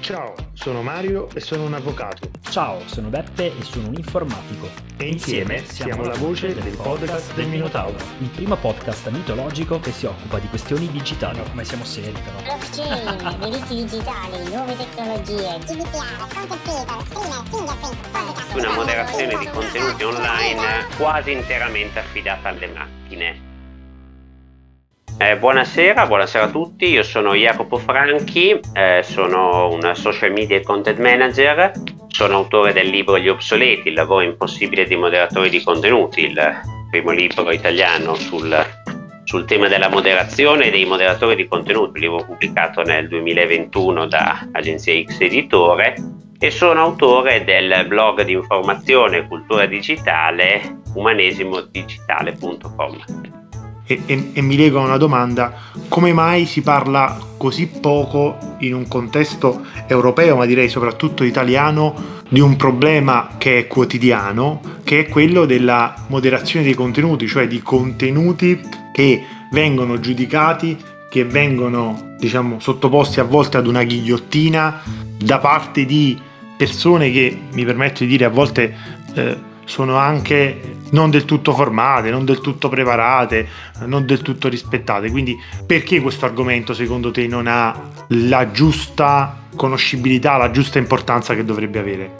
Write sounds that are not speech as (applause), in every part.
Ciao, sono Mario e sono un avvocato. Ciao, sono Beppe e sono un informatico. E insieme siamo la voce del podcast del Minotauro. Il primo podcast mitologico che si occupa di questioni digitali. come siamo seri però. Blockchain, (laughs) diritti digitali, nuove tecnologie, GDPR, content creator, streamer, fingerprint. Una moderazione di contenuti online quasi interamente affidata alle macchine. Eh, buonasera, buonasera a tutti, io sono Jacopo Franchi, eh, sono un social media content manager, sono autore del libro Gli obsoleti, il lavoro impossibile dei moderatori di contenuti, il primo libro italiano sul, sul tema della moderazione e dei moderatori di contenuti, libro pubblicato nel 2021 da Agenzia X Editore. E sono autore del blog di informazione e cultura digitale umanesimodigitale.com e, e, e mi lega a una domanda, come mai si parla così poco in un contesto europeo, ma direi soprattutto italiano, di un problema che è quotidiano, che è quello della moderazione dei contenuti, cioè di contenuti che vengono giudicati, che vengono diciamo sottoposti a volte ad una ghigliottina da parte di persone che mi permetto di dire a volte eh, sono anche non del tutto formate, non del tutto preparate, non del tutto rispettate. Quindi perché questo argomento secondo te non ha la giusta conoscibilità, la giusta importanza che dovrebbe avere?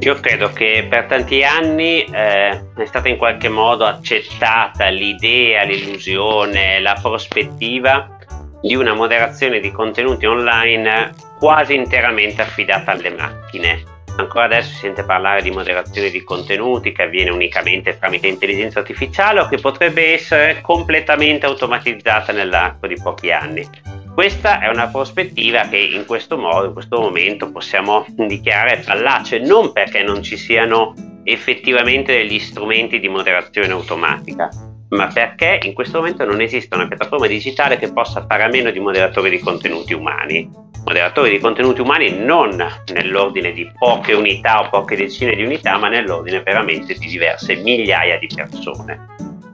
Io credo che per tanti anni eh, è stata in qualche modo accettata l'idea, l'illusione, la prospettiva di una moderazione di contenuti online quasi interamente affidata alle macchine Ancora adesso si sente parlare di moderazione di contenuti che avviene unicamente tramite intelligenza artificiale o che potrebbe essere completamente automatizzata nell'arco di pochi anni. Questa è una prospettiva che in questo modo, in questo momento possiamo dichiarare fallace, non perché non ci siano effettivamente degli strumenti di moderazione automatica, ma perché in questo momento non esiste una piattaforma digitale che possa fare a meno di moderatori di contenuti umani. Moderatori di contenuti umani non nell'ordine di poche unità o poche decine di unità, ma nell'ordine veramente di diverse migliaia di persone.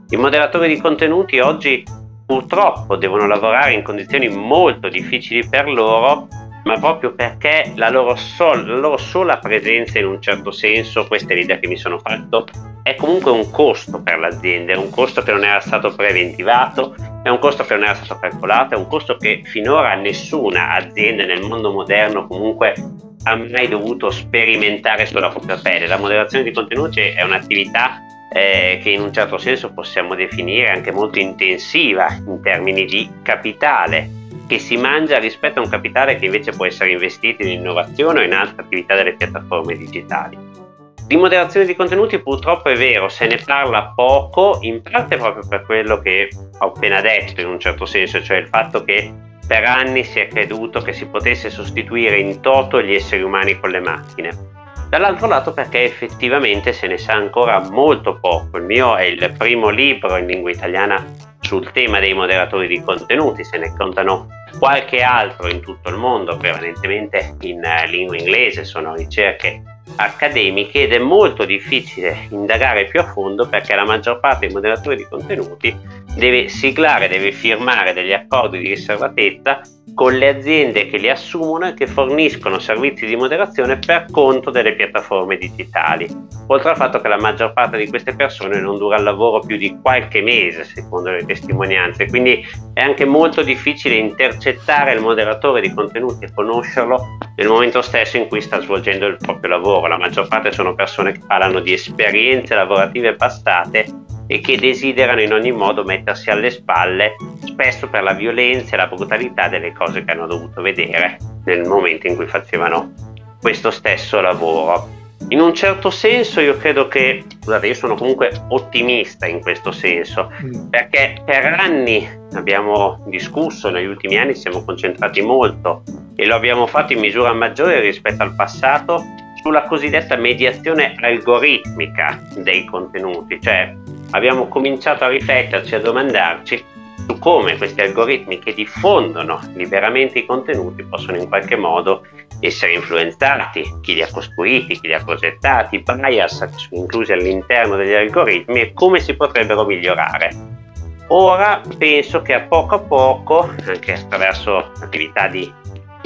I moderatori di contenuti oggi purtroppo devono lavorare in condizioni molto difficili per loro ma proprio perché la loro, sol- la loro, sola presenza in un certo senso, questa è l'idea che mi sono fatto, è comunque un costo per l'azienda, è un costo che non era stato preventivato, è un costo che non era stato calcolato, è un costo che finora nessuna azienda nel mondo moderno comunque ha mai dovuto sperimentare sulla propria pelle. La moderazione di contenuti è un'attività eh, che in un certo senso possiamo definire anche molto intensiva in termini di capitale che si mangia rispetto a un capitale che invece può essere investito in innovazione o in altre attività delle piattaforme digitali. Di moderazione di contenuti purtroppo è vero, se ne parla poco, in parte proprio per quello che ho appena detto in un certo senso, cioè il fatto che per anni si è creduto che si potesse sostituire in toto gli esseri umani con le macchine. Dall'altro lato perché effettivamente se ne sa ancora molto poco. Il mio è il primo libro in lingua italiana sul tema dei moderatori di contenuti, se ne contano qualche altro in tutto il mondo, prevalentemente in eh, lingua inglese, sono ricerche accademiche ed è molto difficile indagare più a fondo perché la maggior parte dei moderatori di contenuti deve siglare, deve firmare degli accordi di riservatezza con le aziende che li assumono e che forniscono servizi di moderazione per conto delle piattaforme digitali. Oltre al fatto che la maggior parte di queste persone non dura il lavoro più di qualche mese, secondo le testimonianze, quindi è anche molto difficile intercettare il moderatore di contenuti e conoscerlo nel momento stesso in cui sta svolgendo il proprio lavoro. La maggior parte sono persone che parlano di esperienze lavorative passate e che desiderano in ogni modo mettersi alle spalle, spesso per la violenza e la brutalità delle cose che hanno dovuto vedere nel momento in cui facevano questo stesso lavoro. In un certo senso io credo che, scusate, io sono comunque ottimista in questo senso, mm. perché per anni abbiamo discusso, negli ultimi anni siamo concentrati molto e lo abbiamo fatto in misura maggiore rispetto al passato sulla cosiddetta mediazione algoritmica dei contenuti, cioè abbiamo cominciato a rifletterci, a domandarci su come questi algoritmi che diffondono liberamente i contenuti possono in qualche modo essere influenzati, chi li ha costruiti, chi li ha progettati, i bias inclusi all'interno degli algoritmi e come si potrebbero migliorare. Ora penso che a poco a poco, anche attraverso attività di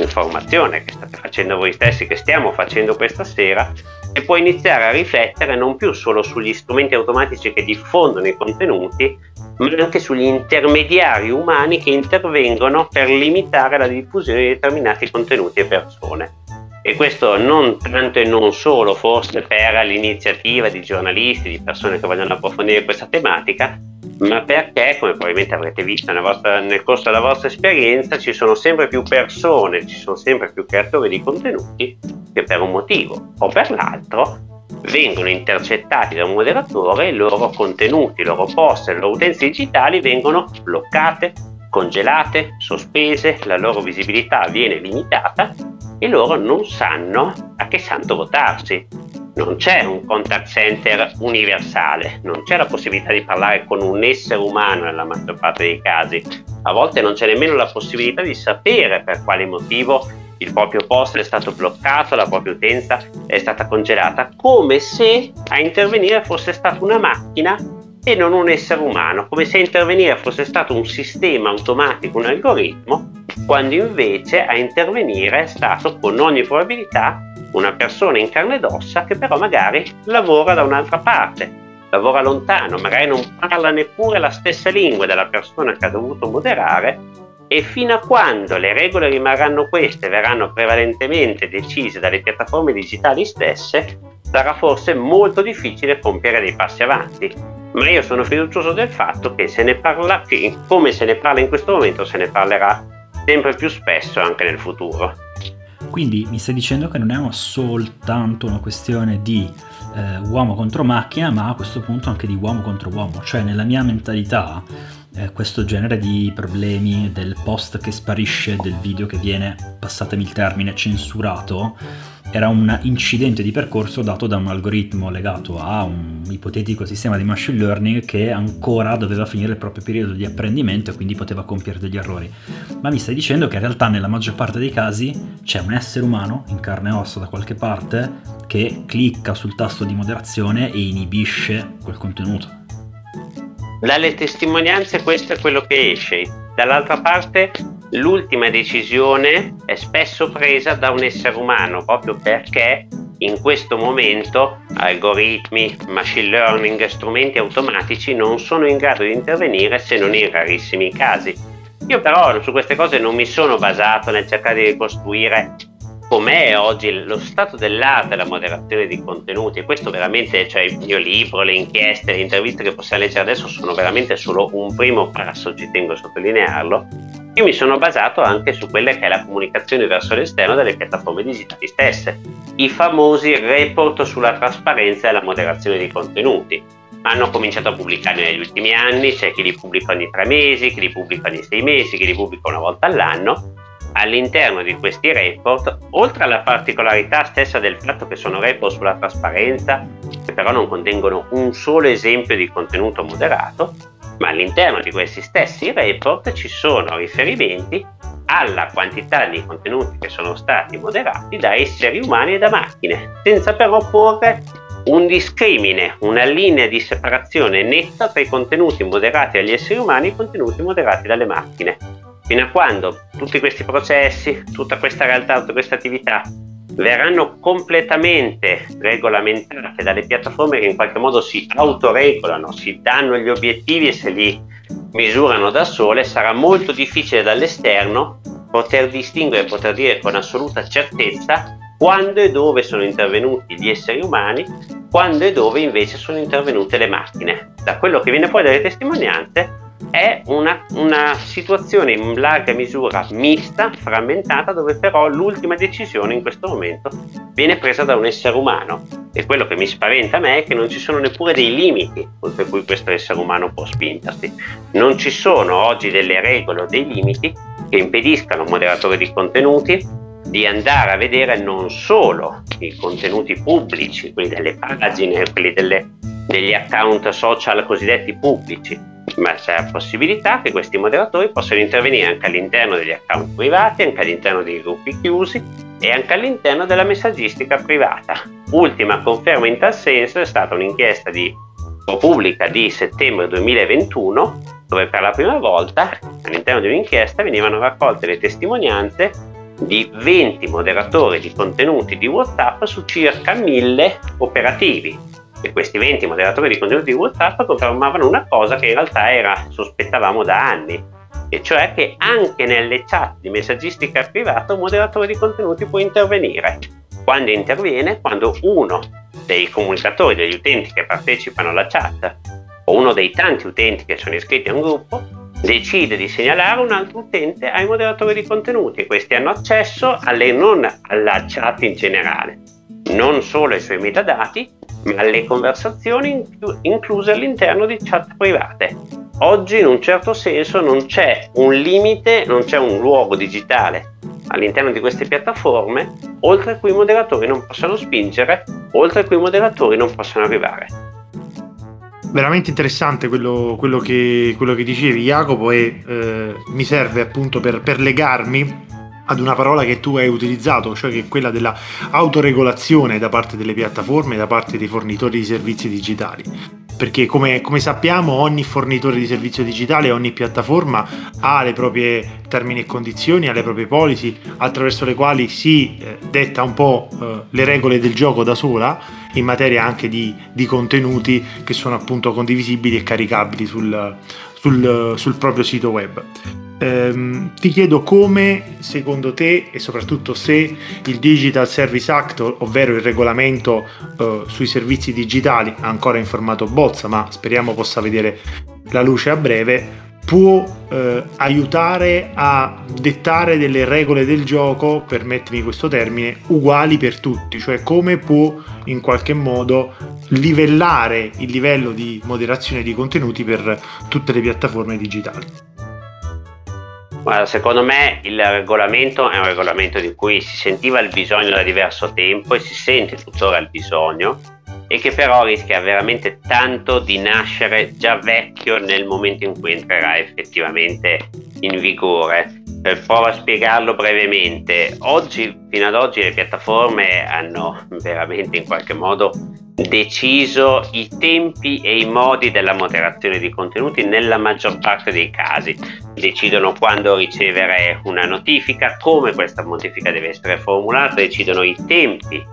informazione che state facendo voi stessi, che stiamo facendo questa sera, e può iniziare a riflettere non più solo sugli strumenti automatici che diffondono i contenuti, ma anche sugli intermediari umani che intervengono per limitare la diffusione di determinati contenuti e persone. E questo non tanto e non solo forse per l'iniziativa di giornalisti, di persone che vogliono approfondire questa tematica, ma perché, come probabilmente avrete visto vostra, nel corso della vostra esperienza, ci sono sempre più persone, ci sono sempre più creatori di contenuti che per un motivo o per l'altro vengono intercettati da un moderatore e i loro contenuti, i loro post, le loro utenze digitali vengono bloccate, congelate, sospese, la loro visibilità viene limitata e loro non sanno a che santo votarsi non c'è un contact center universale, non c'è la possibilità di parlare con un essere umano nella maggior parte dei casi, a volte non c'è nemmeno la possibilità di sapere per quale motivo il proprio post è stato bloccato, la propria utenza è stata congelata, come se a intervenire fosse stata una macchina e non un essere umano, come se a intervenire fosse stato un sistema automatico, un algoritmo, quando invece a intervenire è stato con ogni probabilità una persona in carne ed ossa che però magari lavora da un'altra parte, lavora lontano, magari non parla neppure la stessa lingua della persona che ha dovuto moderare e fino a quando le regole rimarranno queste, verranno prevalentemente decise dalle piattaforme digitali stesse, sarà forse molto difficile compiere dei passi avanti. Ma io sono fiducioso del fatto che se ne parla, che come se ne parla in questo momento, se ne parlerà sempre più spesso anche nel futuro. Quindi mi stai dicendo che non è soltanto una questione di eh, uomo contro macchina, ma a questo punto anche di uomo contro uomo. Cioè nella mia mentalità eh, questo genere di problemi del post che sparisce, del video che viene, passatemi il termine, censurato, era un incidente di percorso dato da un algoritmo legato a un ipotetico sistema di machine learning che ancora doveva finire il proprio periodo di apprendimento e quindi poteva compiere degli errori. Ma mi stai dicendo che in realtà nella maggior parte dei casi c'è un essere umano in carne e ossa da qualche parte che clicca sul tasto di moderazione e inibisce quel contenuto. Dalle testimonianze questo è quello che esce. Dall'altra parte l'ultima decisione è spesso presa da un essere umano proprio perché in questo momento algoritmi, machine learning, strumenti automatici non sono in grado di intervenire se non in rarissimi casi. Io però su queste cose non mi sono basato nel cercare di ricostruire com'è oggi lo stato dell'arte della moderazione di contenuti. Questo veramente, cioè il mio libro, le inchieste, le interviste che possiamo leggere adesso sono veramente solo un primo passo, ci tengo a sottolinearlo. Io mi sono basato anche su quella che è la comunicazione verso l'esterno delle piattaforme digitali stesse, i famosi report sulla trasparenza e la moderazione di contenuti. Hanno cominciato a pubblicarli negli ultimi anni, c'è chi li pubblica ogni tre mesi, chi li pubblica ogni sei mesi, chi li pubblica una volta all'anno all'interno di questi report, oltre alla particolarità stessa del fatto che sono report sulla trasparenza, che però non contengono un solo esempio di contenuto moderato, ma all'interno di questi stessi report ci sono riferimenti alla quantità di contenuti che sono stati moderati da esseri umani e da macchine, senza però porre un discrimine, una linea di separazione netta tra i contenuti moderati dagli esseri umani e i contenuti moderati dalle macchine. Fino a quando tutti questi processi, tutta questa realtà, tutta questa attività verranno completamente regolamentate dalle piattaforme che in qualche modo si autoregolano, si danno gli obiettivi e se li misurano da sole, sarà molto difficile dall'esterno poter distinguere, poter dire con assoluta certezza quando e dove sono intervenuti gli esseri umani, quando e dove invece sono intervenute le macchine. Da quello che viene poi dalle testimonianze è una, una, situazione in larga misura mista, frammentata, dove però l'ultima decisione in questo momento viene presa da un essere umano. E quello che mi spaventa a me è che non ci sono neppure dei limiti oltre cui questo essere umano può spingersi. Non ci sono oggi delle regole o dei limiti che impediscano a un moderatore di contenuti di andare a vedere non solo i contenuti pubblici, quelli delle pagine, quelli delle, degli account social cosiddetti pubblici, ma c'è la possibilità che questi moderatori possano intervenire anche all'interno degli account privati, anche all'interno dei gruppi chiusi e anche all'interno della messaggistica privata. Ultima conferma in tal senso è stata un'inchiesta di pubblica di settembre 2021 dove per la prima volta all'interno di un'inchiesta venivano raccolte le testimonianze di 20 moderatori di contenuti di WhatsApp su circa 1000 operativi. Questi 20 moderatori di contenuti di WhatsApp confermavano una cosa che in realtà era, sospettavamo da anni, e cioè che anche nelle chat di messaggistica privata un moderatore di contenuti può intervenire. Quando interviene? Quando uno dei comunicatori, degli utenti che partecipano alla chat o uno dei tanti utenti che sono iscritti a un gruppo decide di segnalare un altro utente ai moderatori di contenuti questi hanno accesso alle, non alla chat in generale, non solo ai suoi metadati, ma alle conversazioni incluse all'interno di chat private. Oggi in un certo senso non c'è un limite, non c'è un luogo digitale all'interno di queste piattaforme oltre cui i moderatori non possono spingere, oltre cui i moderatori non possono arrivare. Veramente interessante quello, quello, che, quello che, dicevi Jacopo e eh, mi serve appunto per, per legarmi ad una parola che tu hai utilizzato, cioè che è quella della autoregolazione da parte delle piattaforme, da parte dei fornitori di servizi digitali. Perché come, come, sappiamo ogni fornitore di servizio digitale, ogni piattaforma ha le proprie termini e condizioni, ha le proprie policy attraverso le quali si eh, detta un po' eh, le regole del gioco da sola in materia anche di, di contenuti che sono appunto condivisibili e caricabili sul, sul, sul proprio sito web. Ehm, ti chiedo come, secondo te, e soprattutto se il Digital Service Act, ovvero il regolamento eh, sui servizi digitali, ancora in formato bozza, ma speriamo possa vedere la luce a breve, può eh, aiutare a dettare delle regole del gioco, permettimi questo termine, uguali per tutti, cioè come può in qualche modo livellare il livello di moderazione di contenuti per tutte le piattaforme digitali. Guarda, secondo me il regolamento è un regolamento di cui si sentiva il bisogno da diverso tempo e si sente tuttora il bisogno e che però rischia veramente tanto di nascere già vecchio nel momento in cui entrerà effettivamente in vigore. Per provo a spiegarlo brevemente. Oggi, fino ad oggi, le piattaforme hanno veramente in qualche modo deciso i tempi e i modi della moderazione di contenuti nella maggior parte dei casi. Decidono quando ricevere una notifica, come questa notifica deve essere formulata, decidono i tempi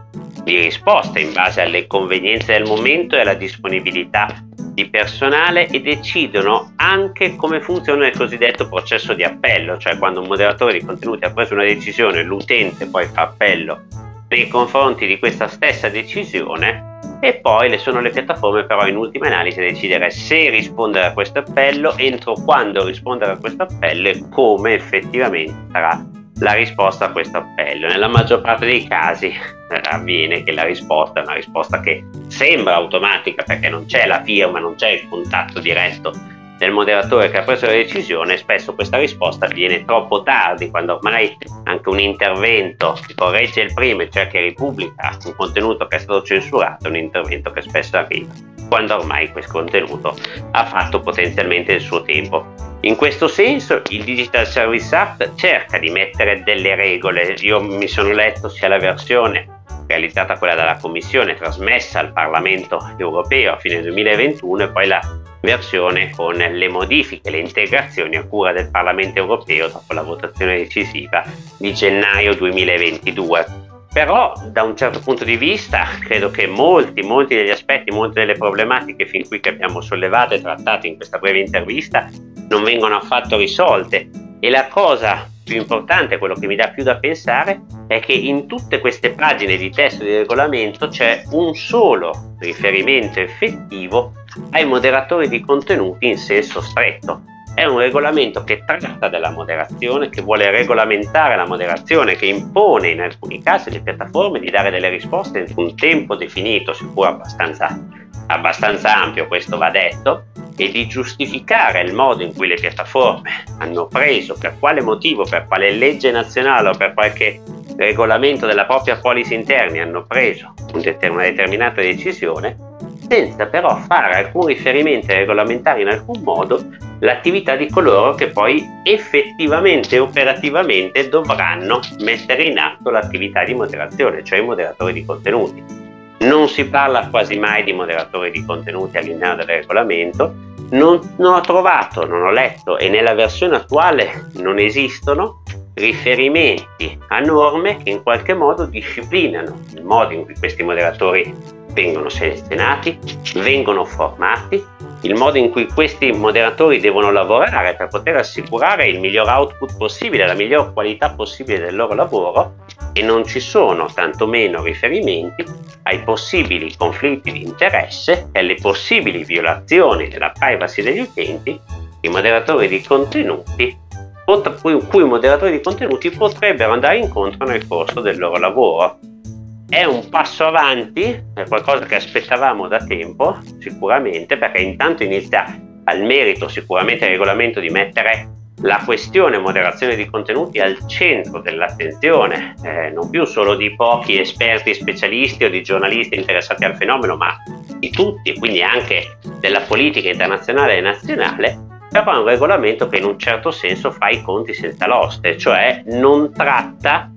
di risposta in base alle convenienze del momento e alla disponibilità di personale e decidono anche come funziona il cosiddetto processo di appello, cioè quando un moderatore di contenuti ha preso una decisione, l'utente poi fa appello nei confronti di questa stessa decisione e poi le sono le piattaforme però in ultima analisi a decidere se rispondere a questo appello, entro quando rispondere a questo appello e come effettivamente sarà la risposta a questo appello. Nella maggior parte dei casi eh, avviene che la risposta è una risposta che sembra automatica perché non c'è la firma, non c'è il contatto diretto del moderatore che ha preso la decisione, spesso questa risposta avviene troppo tardi, quando ormai anche un intervento che corregge il primo, cioè che ripubblica un contenuto che è stato censurato, è un intervento che spesso arriva, quando ormai questo contenuto ha fatto potenzialmente il suo tempo. In questo senso il Digital Service Act cerca di mettere delle regole, io mi sono letto sia la versione realizzata quella dalla Commissione trasmessa al Parlamento europeo a fine 2021 e poi la versione con le modifiche, le integrazioni a cura del Parlamento europeo dopo la votazione decisiva di gennaio 2022. Però da un certo punto di vista credo che molti, molti degli aspetti, molte delle problematiche fin qui che abbiamo sollevato e trattato in questa breve intervista non vengono affatto risolte e la cosa più importante, quello che mi dà più da pensare, è che in tutte queste pagine di testo di regolamento c'è un solo riferimento effettivo ai moderatori di contenuti in senso stretto. È un regolamento che tratta della moderazione, che vuole regolamentare la moderazione, che impone in alcuni casi alle piattaforme di dare delle risposte in un tempo definito, seppur abbastanza, abbastanza ampio, questo va detto, e di giustificare il modo in cui le piattaforme hanno preso, per quale motivo, per quale legge nazionale o per qualche regolamento della propria policy interni hanno preso una determinata decisione, senza però fare alcun riferimento e regolamentare in alcun modo l'attività di coloro che poi effettivamente e operativamente dovranno mettere in atto l'attività di moderazione, cioè i moderatori di contenuti. Non si parla quasi mai di moderatori di contenuti all'interno del regolamento, non, non ho trovato, non ho letto e nella versione attuale non esistono riferimenti a norme che in qualche modo disciplinano il modo in cui questi moderatori vengono selezionati, vengono formati, il modo in cui questi moderatori devono lavorare per poter assicurare il miglior output possibile, la miglior qualità possibile del loro lavoro e non ci sono tantomeno riferimenti ai possibili conflitti di interesse e alle possibili violazioni della privacy degli utenti i moderatori di contenuti cui i moderatori di contenuti potrebbero andare incontro nel corso del loro lavoro. È un passo avanti, è qualcosa che aspettavamo da tempo, sicuramente, perché intanto inizia al merito sicuramente il regolamento di mettere la questione moderazione di contenuti al centro dell'attenzione, eh, non più solo di pochi esperti specialisti o di giornalisti interessati al fenomeno, ma di tutti, quindi anche della politica internazionale e nazionale, però è un regolamento che in un certo senso fa i conti senza l'oste, cioè non tratta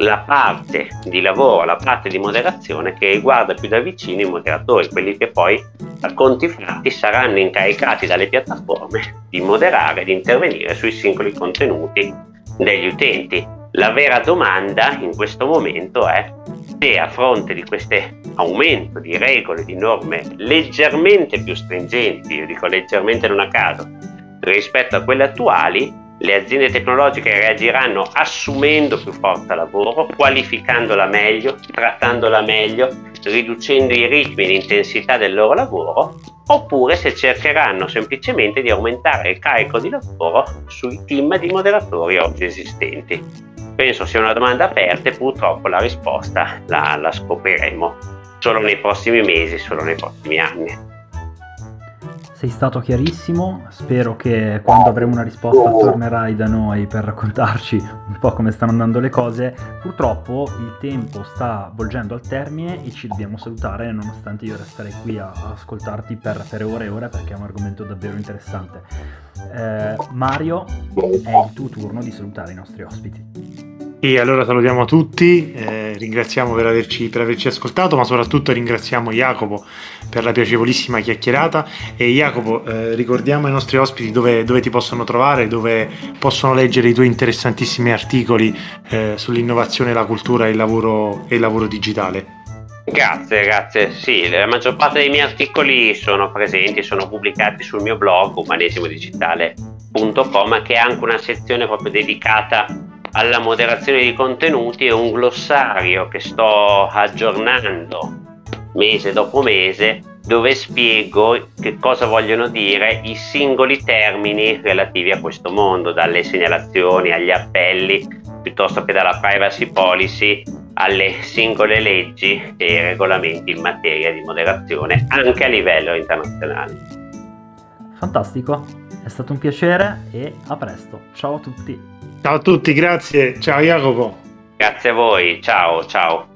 la parte di lavoro, la parte di moderazione che riguarda più da vicino i moderatori, quelli che poi a conti fatti saranno incaricati dalle piattaforme di moderare, di intervenire sui singoli contenuti degli utenti. La vera domanda in questo momento è se a fronte di questo aumento di regole, di norme leggermente più stringenti, io dico leggermente non a caso, rispetto a quelle attuali, le aziende tecnologiche reagiranno assumendo più forza lavoro, qualificandola meglio, trattandola meglio, riducendo i ritmi e l'intensità del loro lavoro, oppure se cercheranno semplicemente di aumentare il carico di lavoro sui team di moderatori oggi esistenti. Penso sia una domanda aperta e purtroppo la risposta la, la scopriremo solo nei prossimi mesi, solo nei prossimi anni. Sei stato chiarissimo, spero che quando avremo una risposta tornerai da noi per raccontarci un po' come stanno andando le cose. Purtroppo il tempo sta volgendo al termine e ci dobbiamo salutare nonostante io resterei qui a, ascoltarti per, per, ore e ore perché è un argomento davvero interessante. Eh, Mario, è il tuo turno di salutare i nostri ospiti. E allora salutiamo tutti, eh, ringraziamo per averci, per averci, ascoltato, ma soprattutto ringraziamo Jacopo per la piacevolissima chiacchierata. E Jacopo, eh, ricordiamo ai nostri ospiti dove, dove, ti possono trovare, dove possono leggere i tuoi interessantissimi articoli eh, sull'innovazione, la cultura e il lavoro, e il lavoro digitale. Grazie, grazie. Sì, la maggior parte dei miei articoli sono presenti, sono pubblicati sul mio blog umanesimodigitale.com che ha anche una sezione proprio dedicata alla moderazione di contenuti è un glossario che sto aggiornando mese dopo mese dove spiego che cosa vogliono dire i singoli termini relativi a questo mondo, dalle segnalazioni agli appelli, piuttosto che dalla privacy policy alle singole leggi e regolamenti in materia di moderazione anche a livello internazionale. Fantastico, è stato un piacere e a presto. Ciao a tutti. Ciao a tutti, grazie. Ciao Jacopo. Grazie a voi, ciao ciao.